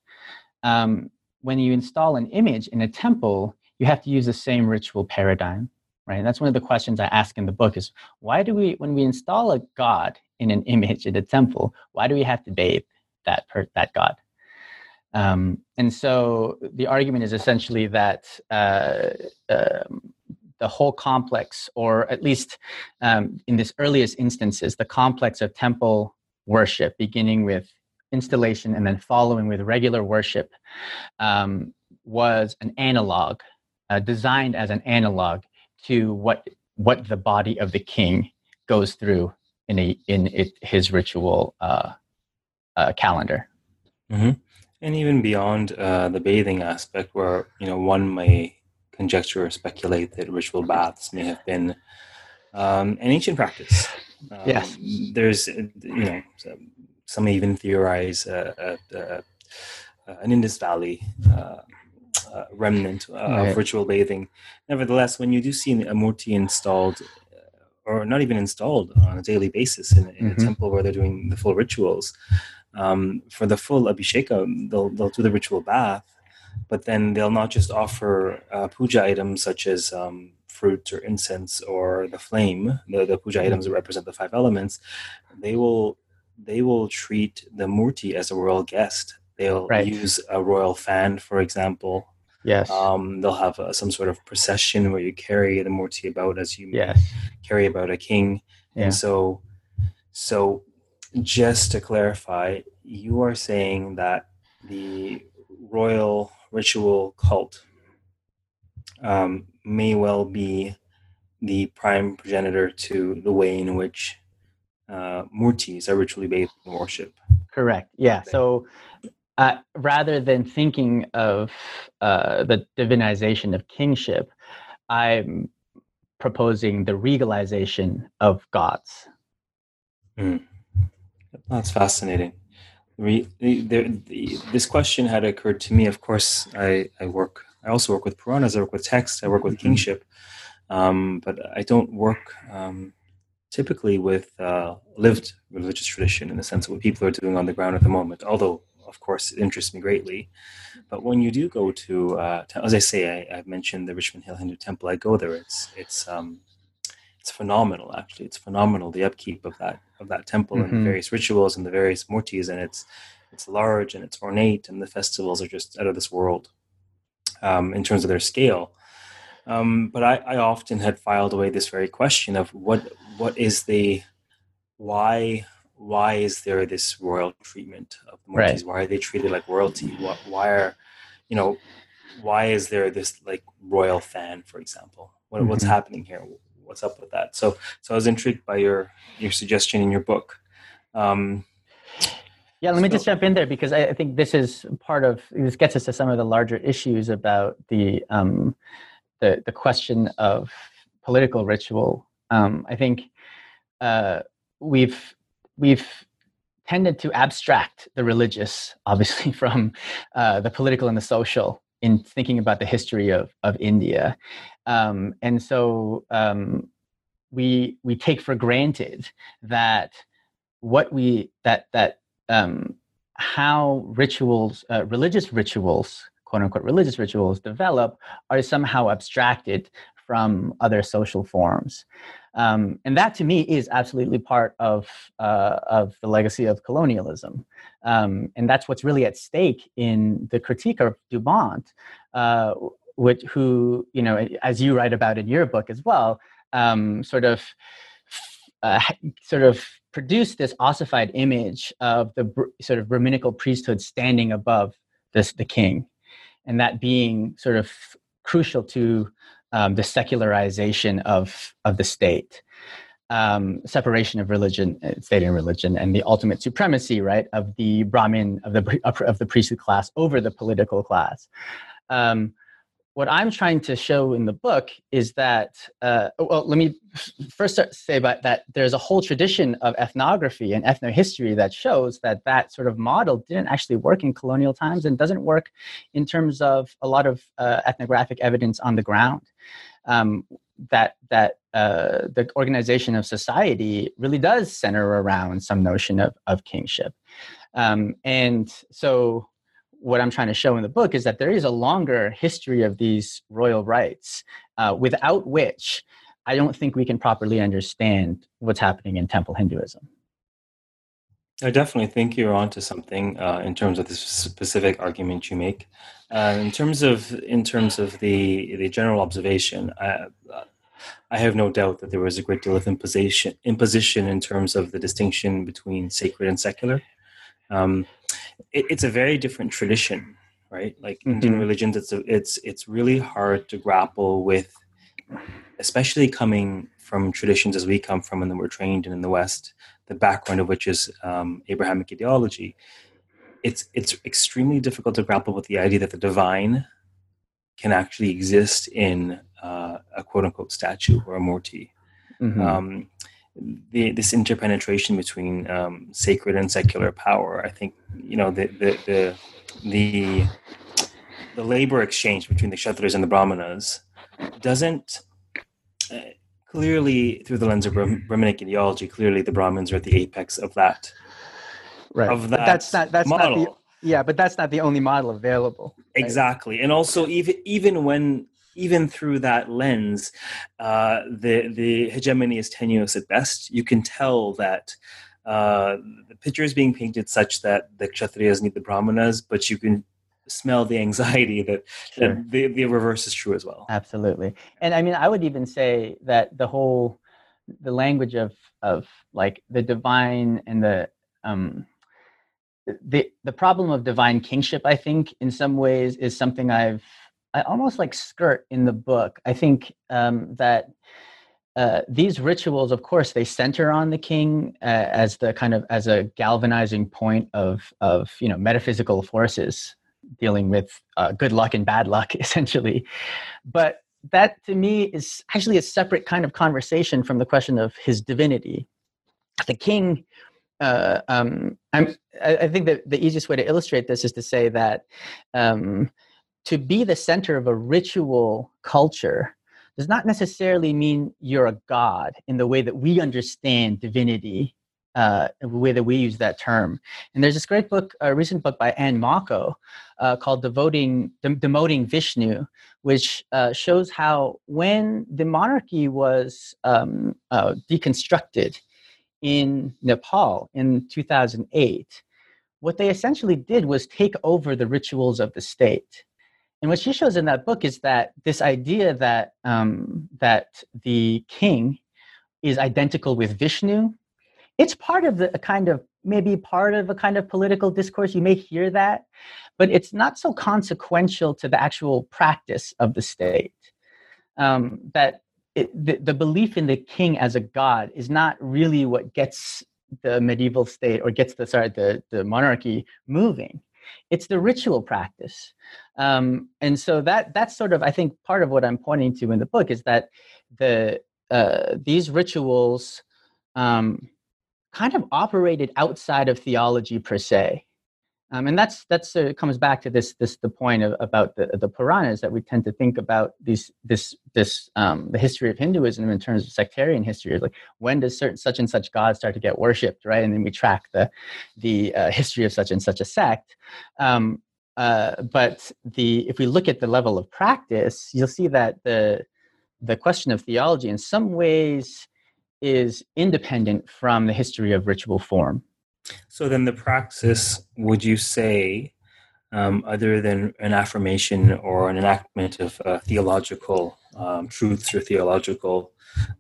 um, when you install an image in a temple, you have to use the same ritual paradigm, right? And that's one of the questions I ask in the book is why do we, when we install a god in an image in a temple, why do we have to bathe that per, that god? Um, and so the argument is essentially that uh, um, the whole complex, or at least um, in this earliest instances, the complex of temple worship, beginning with installation and then following with regular worship, um, was an analog, uh, designed as an analog to what what the body of the king goes through in a in it, his ritual uh, uh, calendar. Mm-hmm. And even beyond uh, the bathing aspect, where you know one may conjecture or speculate that ritual baths may have been um, an ancient practice. Um, yes, there's you know some even theorize uh, uh, uh, an Indus Valley uh, uh, remnant right. of ritual bathing. Nevertheless, when you do see a murti installed, or not even installed on a daily basis in, in mm-hmm. a temple where they're doing the full rituals, um, for the full abhisheka, they'll they'll do the ritual bath, but then they'll not just offer uh, puja items such as um, fruit or incense or the flame, the, the puja items that represent the five elements. They will they will treat the murti as a royal guest. They'll right. use a royal fan, for example. Yes. Um, they'll have uh, some sort of procession where you carry the murti about as you yes. carry about a king. Yeah. And so, so just to clarify, you are saying that the royal ritual cult um, may well be the prime progenitor to the way in which uh, murtis are ritually bathed in worship. Correct. Yeah. So uh, rather than thinking of uh, the divinization of kingship, I'm proposing the regalization of gods. Mm. That's fascinating. Re, the, the, this question had occurred to me. Of course, I, I work. I also work with Puranas. I work with text. I work with mm-hmm. kingship, um, but I don't work um, typically with uh, lived religious tradition in the sense of what people are doing on the ground at the moment. Although, of course, it interests me greatly. But when you do go to, uh, to as I say, I, have mentioned the Richmond Hill Hindu Temple. I go there. It's it's um, it's phenomenal actually it's phenomenal the upkeep of that of that temple mm-hmm. and the mm-hmm. various rituals and the various murtis and it's it's large and it's ornate and the festivals are just out of this world um, in terms of their scale um, but I, I often had filed away this very question of what what is the why why is there this royal treatment of the murtis right. why are they treated like royalty why, why are you know why is there this like royal fan for example what, mm-hmm. what's happening here what's up with that. So so I was intrigued by your your suggestion in your book. Um, yeah, let me just jump in there because I, I, think this is part of this gets us to some of the larger issues about the um, the the question of political ritual. Um, I think uh, we've we've tended to abstract the religious, obviously, from uh, the political and the social in thinking about the history of, of India. Um, and so um, we, we take for granted that what we, that, that um, how rituals, uh, religious rituals, quote unquote, religious rituals develop are somehow abstracted from other social forms. Um, and that to me is absolutely part of, uh, of the legacy of colonialism. Um, and that's what's really at stake in the critique of Dumont, uh, which, who, you know, as you write about in your book as well, um, sort of, uh, sort of produced this ossified image of the br- sort of Brahminical priesthood standing above this, the king, and that being sort of crucial to um, the secularization of, of the state, um, separation of religion, uh, state and religion, and the ultimate supremacy, right, of the Brahmin of the of the priesthood class over the political class. Um, what I'm trying to show in the book is that, uh, well, let me first say about that there's a whole tradition of ethnography and ethnohistory that shows that that sort of model didn't actually work in colonial times and doesn't work in terms of a lot of uh, ethnographic evidence on the ground. Um, that that uh, the organization of society really does center around some notion of, of kingship. Um, and so what I'm trying to show in the book is that there is a longer history of these royal rights, uh, without which I don't think we can properly understand what's happening in temple Hinduism. I definitely think you're onto something uh, in terms of the specific argument you make. Uh, in terms of in terms of the the general observation, I, I have no doubt that there was a great deal of imposition imposition in terms of the distinction between sacred and secular. Um, it, it's a very different tradition, right? Like mm-hmm. Indian religions, it's a, it's it's really hard to grapple with, especially coming from traditions as we come from and that we're trained in in the West, the background of which is um, Abrahamic ideology. It's it's extremely difficult to grapple with the idea that the divine can actually exist in uh, a quote unquote statue or a murti. Mm-hmm. Um, the, this interpenetration between um, sacred and secular power. I think you know the the the the, the labor exchange between the Kshatriyas and the Brahmanas doesn't uh, clearly through the lens of Brahmanic ideology. Clearly, the Brahmins are at the apex of that. Right. Of that but that's not that's model. not the yeah, but that's not the only model available. Right? Exactly, and also even even when even through that lens, uh, the the hegemony is tenuous at best. You can tell that uh, the picture is being painted such that the kshatriyas need the brahmanas, but you can smell the anxiety that, sure. that the, the reverse is true as well. Absolutely, and I mean, I would even say that the whole the language of of like the divine and the um, the the problem of divine kingship, I think, in some ways, is something I've I almost like skirt in the book. I think um, that uh, these rituals, of course, they center on the king uh, as the kind of as a galvanizing point of of you know metaphysical forces dealing with uh, good luck and bad luck, essentially. But that to me is actually a separate kind of conversation from the question of his divinity. The king. Uh, um, I, I think that the easiest way to illustrate this is to say that um, to be the center of a ritual culture does not necessarily mean you're a god in the way that we understand divinity, uh, the way that we use that term. And there's this great book, a recent book by Anne Mocko uh, called Devoting, Dem- Demoting Vishnu, which uh, shows how when the monarchy was um, uh, deconstructed in Nepal in 2008, what they essentially did was take over the rituals of the state and what she shows in that book is that this idea that um, that the king is identical with Vishnu, it's part of the a kind of maybe part of a kind of political discourse. You may hear that, but it's not so consequential to the actual practice of the state. Um, that it, the, the belief in the king as a god is not really what gets the medieval state or gets the sorry the, the monarchy moving it's the ritual practice um, and so that that's sort of i think part of what i'm pointing to in the book is that the uh, these rituals um, kind of operated outside of theology per se um, and that's that's uh, comes back to this this the point of, about the the Puranas that we tend to think about these this this um, the history of Hinduism in terms of sectarian history. Like when does certain such and such god start to get worshipped, right? And then we track the the uh, history of such and such a sect. Um, uh, but the if we look at the level of practice, you'll see that the the question of theology in some ways is independent from the history of ritual form. So then, the praxis, would you say, um, other than an affirmation or an enactment of uh, theological um, truths or theological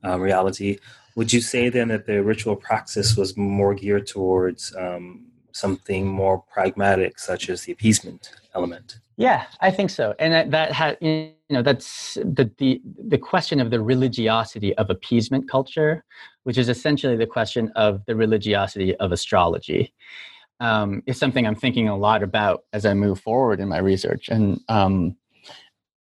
um, reality, would you say then that the ritual praxis was more geared towards um, something more pragmatic, such as the appeasement element? Yeah, I think so, and that, that you know that's the, the the question of the religiosity of appeasement culture, which is essentially the question of the religiosity of astrology, um, is something I'm thinking a lot about as I move forward in my research, and um,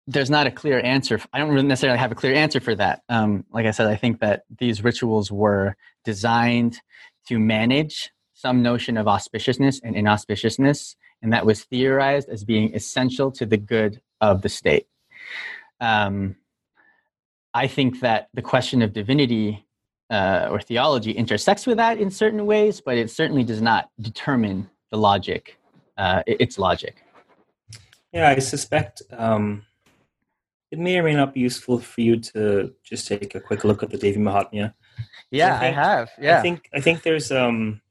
there's not a clear answer. I don't really necessarily have a clear answer for that. Um, like I said, I think that these rituals were designed to manage some notion of auspiciousness and inauspiciousness, and that was theorized as being essential to the good of the state. Um, I think that the question of divinity uh, or theology intersects with that in certain ways, but it certainly does not determine the logic, uh, its logic. Yeah, I suspect um, it may or may not be useful for you to just take a quick look at the Devi Mahatmya. Yeah, I, think, I, have. Yeah, I think I think there's um,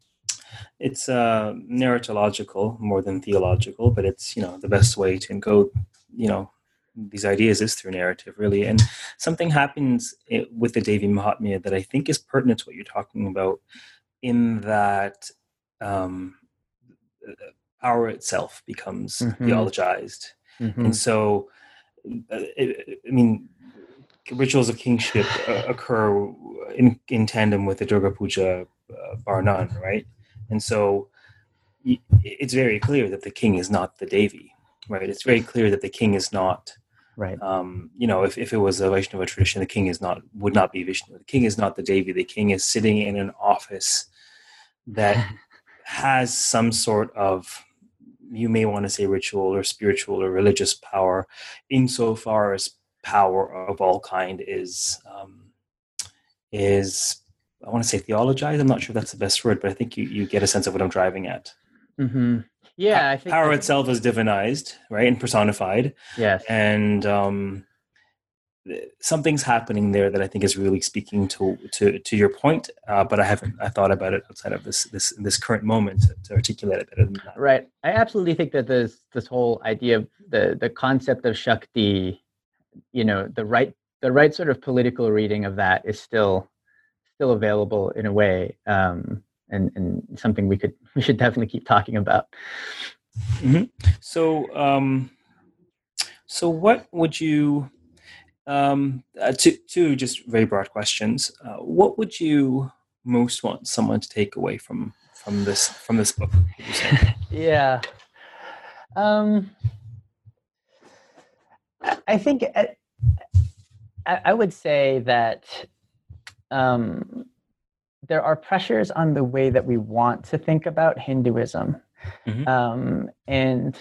it's uh, narratological more than theological, but it's you know the best way to encode you know these ideas is through narrative, really. And something happens with the Devi Mahatmya that I think is pertinent to what you're talking about, in that um, power itself becomes mm-hmm. theologized. Mm-hmm. And so, uh, it, I mean, rituals of kingship uh, occur in, in tandem with the Durga Puja uh, bar none, right? And so it's very clear that the king is not the Devi, right? It's very clear that the king is not Right. Um, you know, if, if it was a Vaishnava tradition, the king is not would not be Vishnu. The king is not the Devi. The king is sitting in an office that has some sort of you may want to say ritual or spiritual or religious power, insofar as power of all kind is um, is I want to say theologize. I'm not sure if that's the best word, but I think you, you get a sense of what I'm driving at. Mm-hmm. Yeah, I think power think, itself is divinized, right, and personified. Yes, and um, something's happening there that I think is really speaking to to to your point. Uh, but I haven't I thought about it outside of this this this current moment to, to articulate it better than that. Right. I absolutely think that this this whole idea of the the concept of Shakti, you know, the right the right sort of political reading of that is still still available in a way. Um, and and something we could we should definitely keep talking about. Mm-hmm. So, um, so what would you? Um, uh, two, two just very broad questions. Uh, what would you most want someone to take away from from this from this book? yeah. Um, I think uh, I, I would say that um, there are pressures on the way that we want to think about Hinduism. Mm-hmm. Um, and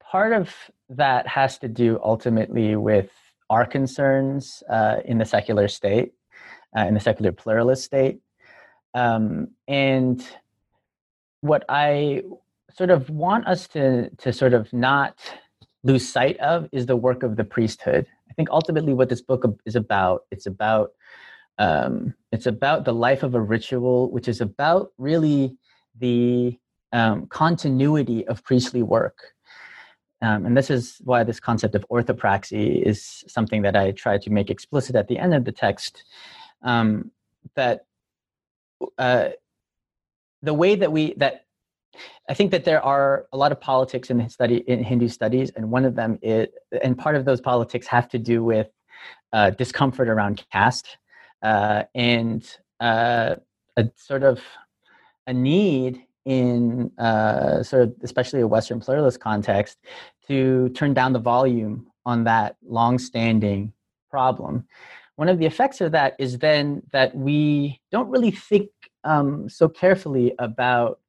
part of that has to do ultimately with our concerns uh, in the secular state, uh, in the secular pluralist state. Um, and what I sort of want us to, to sort of not lose sight of is the work of the priesthood. I think ultimately what this book is about, it's about um, it's about the life of a ritual, which is about really the um, continuity of priestly work. Um, and this is why this concept of orthopraxy is something that I try to make explicit at the end of the text. Um, that uh, the way that we that I think that there are a lot of politics in study in Hindu studies, and one of them is, and part of those politics have to do with uh, discomfort around caste uh, and uh, a sort of a need in uh, sort of especially a Western pluralist context to turn down the volume on that long-standing problem. One of the effects of that is then that we don't really think um, so carefully about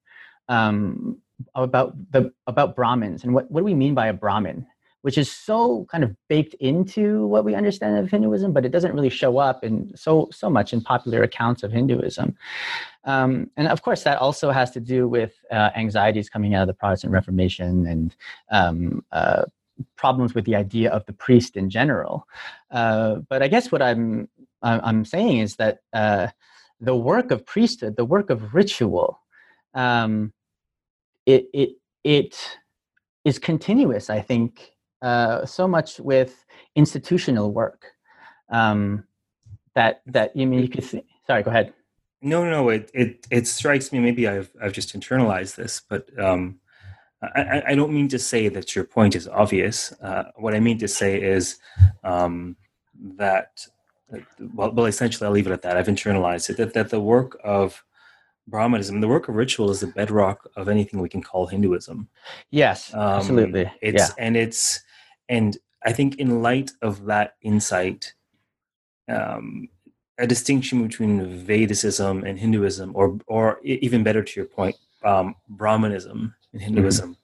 um, about the about Brahmins and what, what do we mean by a Brahmin? which is so kind of baked into what we understand of Hinduism, but it doesn't really show up in so so much in popular accounts of Hinduism. Um, and of course, that also has to do with uh, anxieties coming out of the Protestant Reformation and um, uh, problems with the idea of the priest in general. Uh, but I guess what I'm I'm saying is that uh, the work of priesthood, the work of ritual, um, it it it is continuous. I think uh, so much with institutional work um, that that you mean you could. Th- sorry, go ahead. No, no, it it it strikes me. Maybe I've I've just internalized this, but um, I, I don't mean to say that your point is obvious. Uh, what I mean to say is um, that well, well, essentially, I'll leave it at that. I've internalized it. That that the work of Brahmanism, the work of ritual is the bedrock of anything we can call Hinduism. Yes, um, absolutely. It's yeah. and it's and I think in light of that insight, um, a distinction between Vedicism and Hinduism, or or even better to your point, um, Brahmanism and mm-hmm. Hinduism, mm-hmm.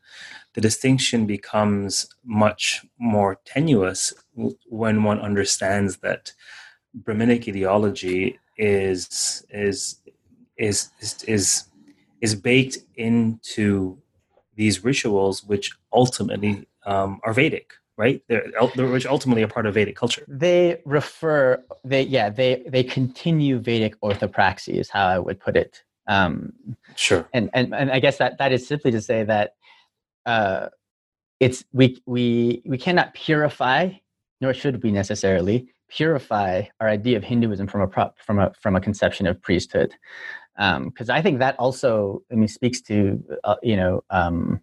the distinction becomes much more tenuous when one understands that Brahminic ideology is is is is is, is baked into these rituals, which ultimately um, are Vedic, right? They're, they're, which ultimately are part of Vedic culture. They refer, they yeah, they they continue Vedic orthopraxy is how I would put it. Um, sure. And and and I guess that that is simply to say that uh, it's we we we cannot purify, nor should we necessarily purify our idea of Hinduism from a prop, from a from a conception of priesthood, because um, I think that also I mean speaks to uh, you know um,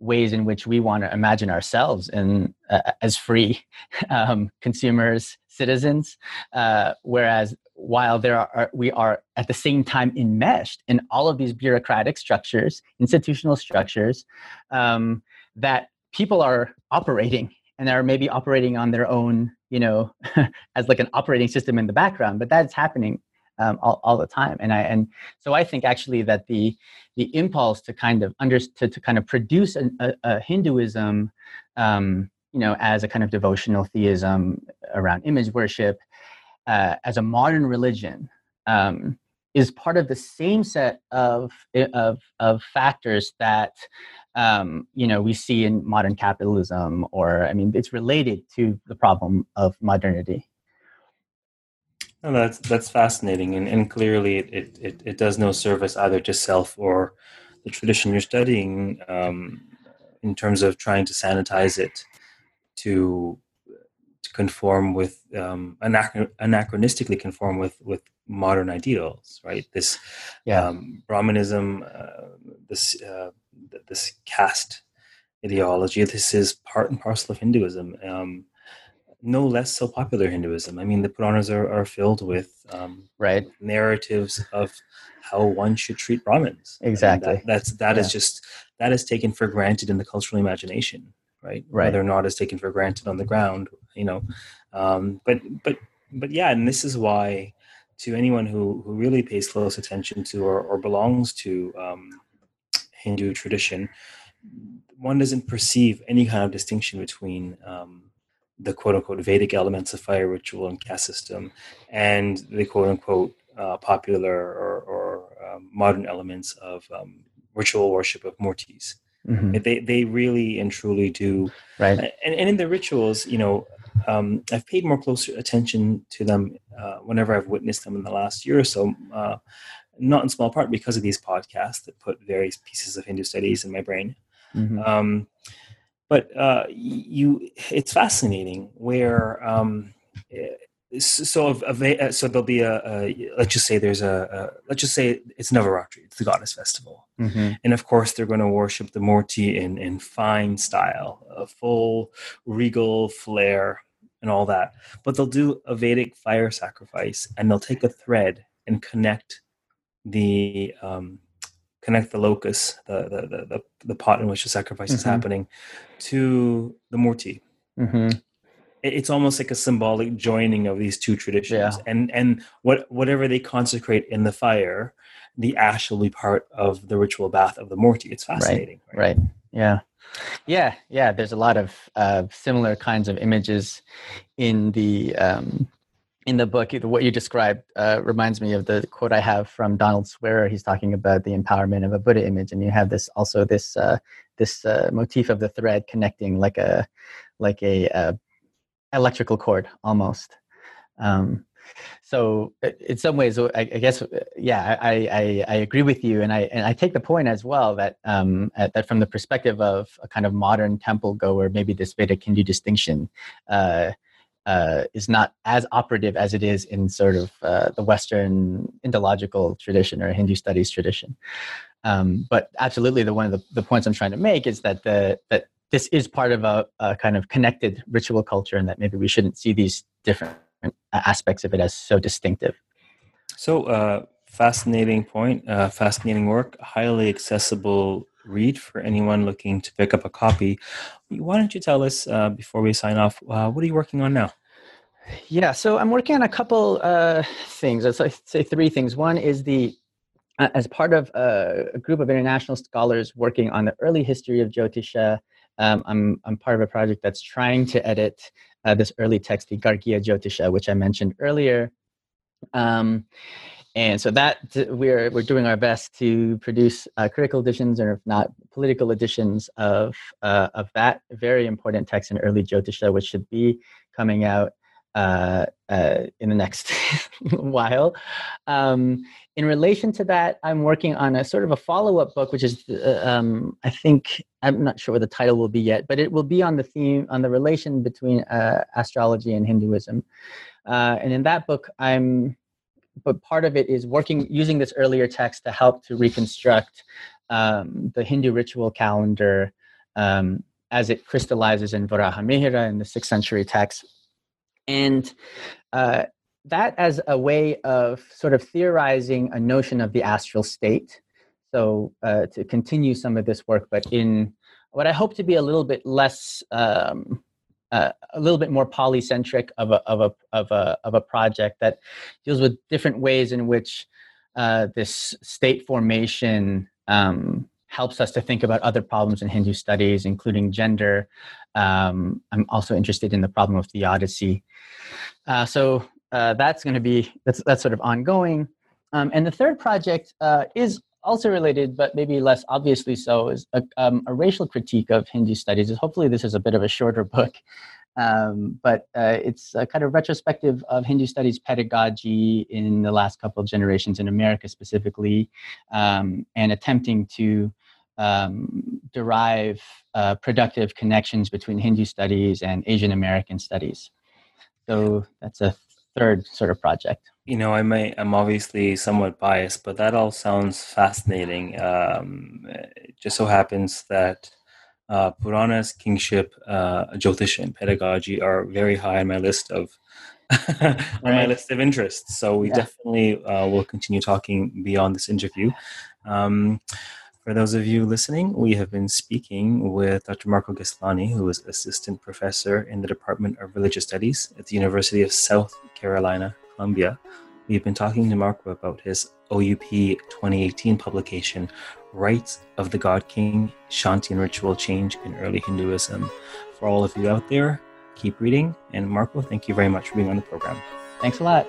ways in which we want to imagine ourselves in uh, as free um, consumers, citizens, uh, whereas while there are we are at the same time enmeshed in all of these bureaucratic structures, institutional structures um, that people are operating and are maybe operating on their own you know as like an operating system in the background but that's happening um, all, all the time. And i and so i think actually that the the impulse to kind of under to, to kind of produce a, a, a hinduism um, you know as a kind of devotional theism around image worship uh, as a modern religion um, is part of the same set of of, of factors that um, you know we see in modern capitalism or i mean it's related to the problem of modernity oh, that's that's fascinating and, and clearly it, it, it does no service either to self or the tradition you're studying um, in terms of trying to sanitize it to to conform with um, anachronistically conform with with modern ideals right this yeah. um, brahmanism uh, this uh, this caste ideology. This is part and parcel of Hinduism. Um, no less so popular Hinduism. I mean, the Puranas are, are filled with um, right narratives of how one should treat Brahmins. Exactly. That, that's that yeah. is just that is taken for granted in the cultural imagination, right? Right. Whether or not is taken for granted on the ground, you know. Um, but but but yeah, and this is why to anyone who who really pays close attention to or, or belongs to um, Hindu tradition, one doesn't perceive any kind of distinction between um, the quote unquote Vedic elements of fire ritual and caste system and the quote unquote uh, popular or, or um, modern elements of um, ritual worship of Murtis. Mm-hmm. They, they really and truly do. Right. And, and in the rituals, you know, um, I've paid more closer attention to them uh, whenever I've witnessed them in the last year or so. Uh, not in small part because of these podcasts that put various pieces of Hindu studies in my brain. Mm-hmm. But uh, you, it's fascinating where. Um, so a, so there'll be a, a, let's just say there's a, a, let's just say it's Navaratri, it's the goddess festival, mm-hmm. and of course they're going to worship the Murti in in fine style, a full regal flair and all that. But they'll do a Vedic fire sacrifice, and they'll take a thread and connect the um, connect the locus, the, the the, the the pot in which the sacrifice mm-hmm. is happening, to the murti. Mm-hmm. It's almost like a symbolic joining of these two traditions, yeah. and and what whatever they consecrate in the fire, the ash will be part of the ritual bath of the murti. It's fascinating, right? right? right. Yeah. Yeah, yeah. There's a lot of uh, similar kinds of images in the um, in the book, what you described uh, reminds me of the quote I have from Donald Swearer. He's talking about the empowerment of a Buddha image, and you have this also this uh, this uh, motif of the thread connecting like a like a uh, electrical cord almost. Um, so in some ways, I, I guess yeah, I, I, I agree with you, and I and I take the point as well that um, that from the perspective of a kind of modern temple goer, maybe this Vedic Hindu distinction. Uh, is not as operative as it is in sort of uh, the Western Indological tradition or Hindu studies tradition. Um, but absolutely, the one of the, the points I'm trying to make is that the that this is part of a, a kind of connected ritual culture, and that maybe we shouldn't see these different aspects of it as so distinctive. So, uh, fascinating point, uh, fascinating work, highly accessible read for anyone looking to pick up a copy. Why don't you tell us uh, before we sign off? Uh, what are you working on now? Yeah, so I'm working on a couple uh, things. Let's say three things. One is the uh, as part of a, a, group of international scholars working on the early history of Jyotisha. Um, I'm I'm part of a project that's trying to edit uh, this early text, the Gargiya Jyotisha, which I mentioned earlier. Um, and so that we're we're doing our best to produce uh, critical editions, or if not political editions of uh, of that very important text in early Jyotisha, which should be coming out uh, uh, in the next while. Um, in relation to that, I'm working on a sort of a follow up book, which is, uh, um, I think, I'm not sure what the title will be yet, but it will be on the theme, on the relation between uh, astrology and Hinduism. And in that book, I'm, but part of it is working, using this earlier text to help to reconstruct um, the Hindu ritual calendar um, as it crystallizes in Varahamihira in the sixth century text and uh, that as a way of sort of theorizing a notion of the astral state. So uh, to continue some of this work, but in what I hope to be a little bit less, um, uh, a little bit more polycentric of a of a of a of a project that deals with different ways in which uh, this state formation um, helps us to think about other problems in Hindu studies, including gender. Um, I'm also interested in the problem of theodicy. Uh, so uh, that's going to be that's that's sort of ongoing. Um, and the third project uh, is also related, but maybe less obviously so, is a, um, a, racial critique of Hindu studies. Hopefully, this is a bit of a shorter book, um, but uh, it's a kind of retrospective of Hindu studies pedagogy in the last couple of generations in America specifically, um, and attempting to um, derive uh, productive connections between Hindu studies and Asian American studies. So that's a third sort of project. You know, I may I'm obviously somewhat biased, but that all sounds fascinating. Um, it just so happens that uh, Puranas, kingship, uh, Jyotish, and pedagogy are very high on my list of on my list of interests. So we yeah. definitely uh, will continue talking beyond this interview. Um, for those of you listening, we have been speaking with Dr. Marko Geslani, who is assistant professor in the Department of Religious Studies at the University of South Carolina, Columbia. We've been talking to Marko about his OUP 2018 publication, Rites of the God King Shanti and Ritual Change in Early Hinduism. For all of you out there, keep reading. And Marco, thank you very much for being on the program. Thanks a lot.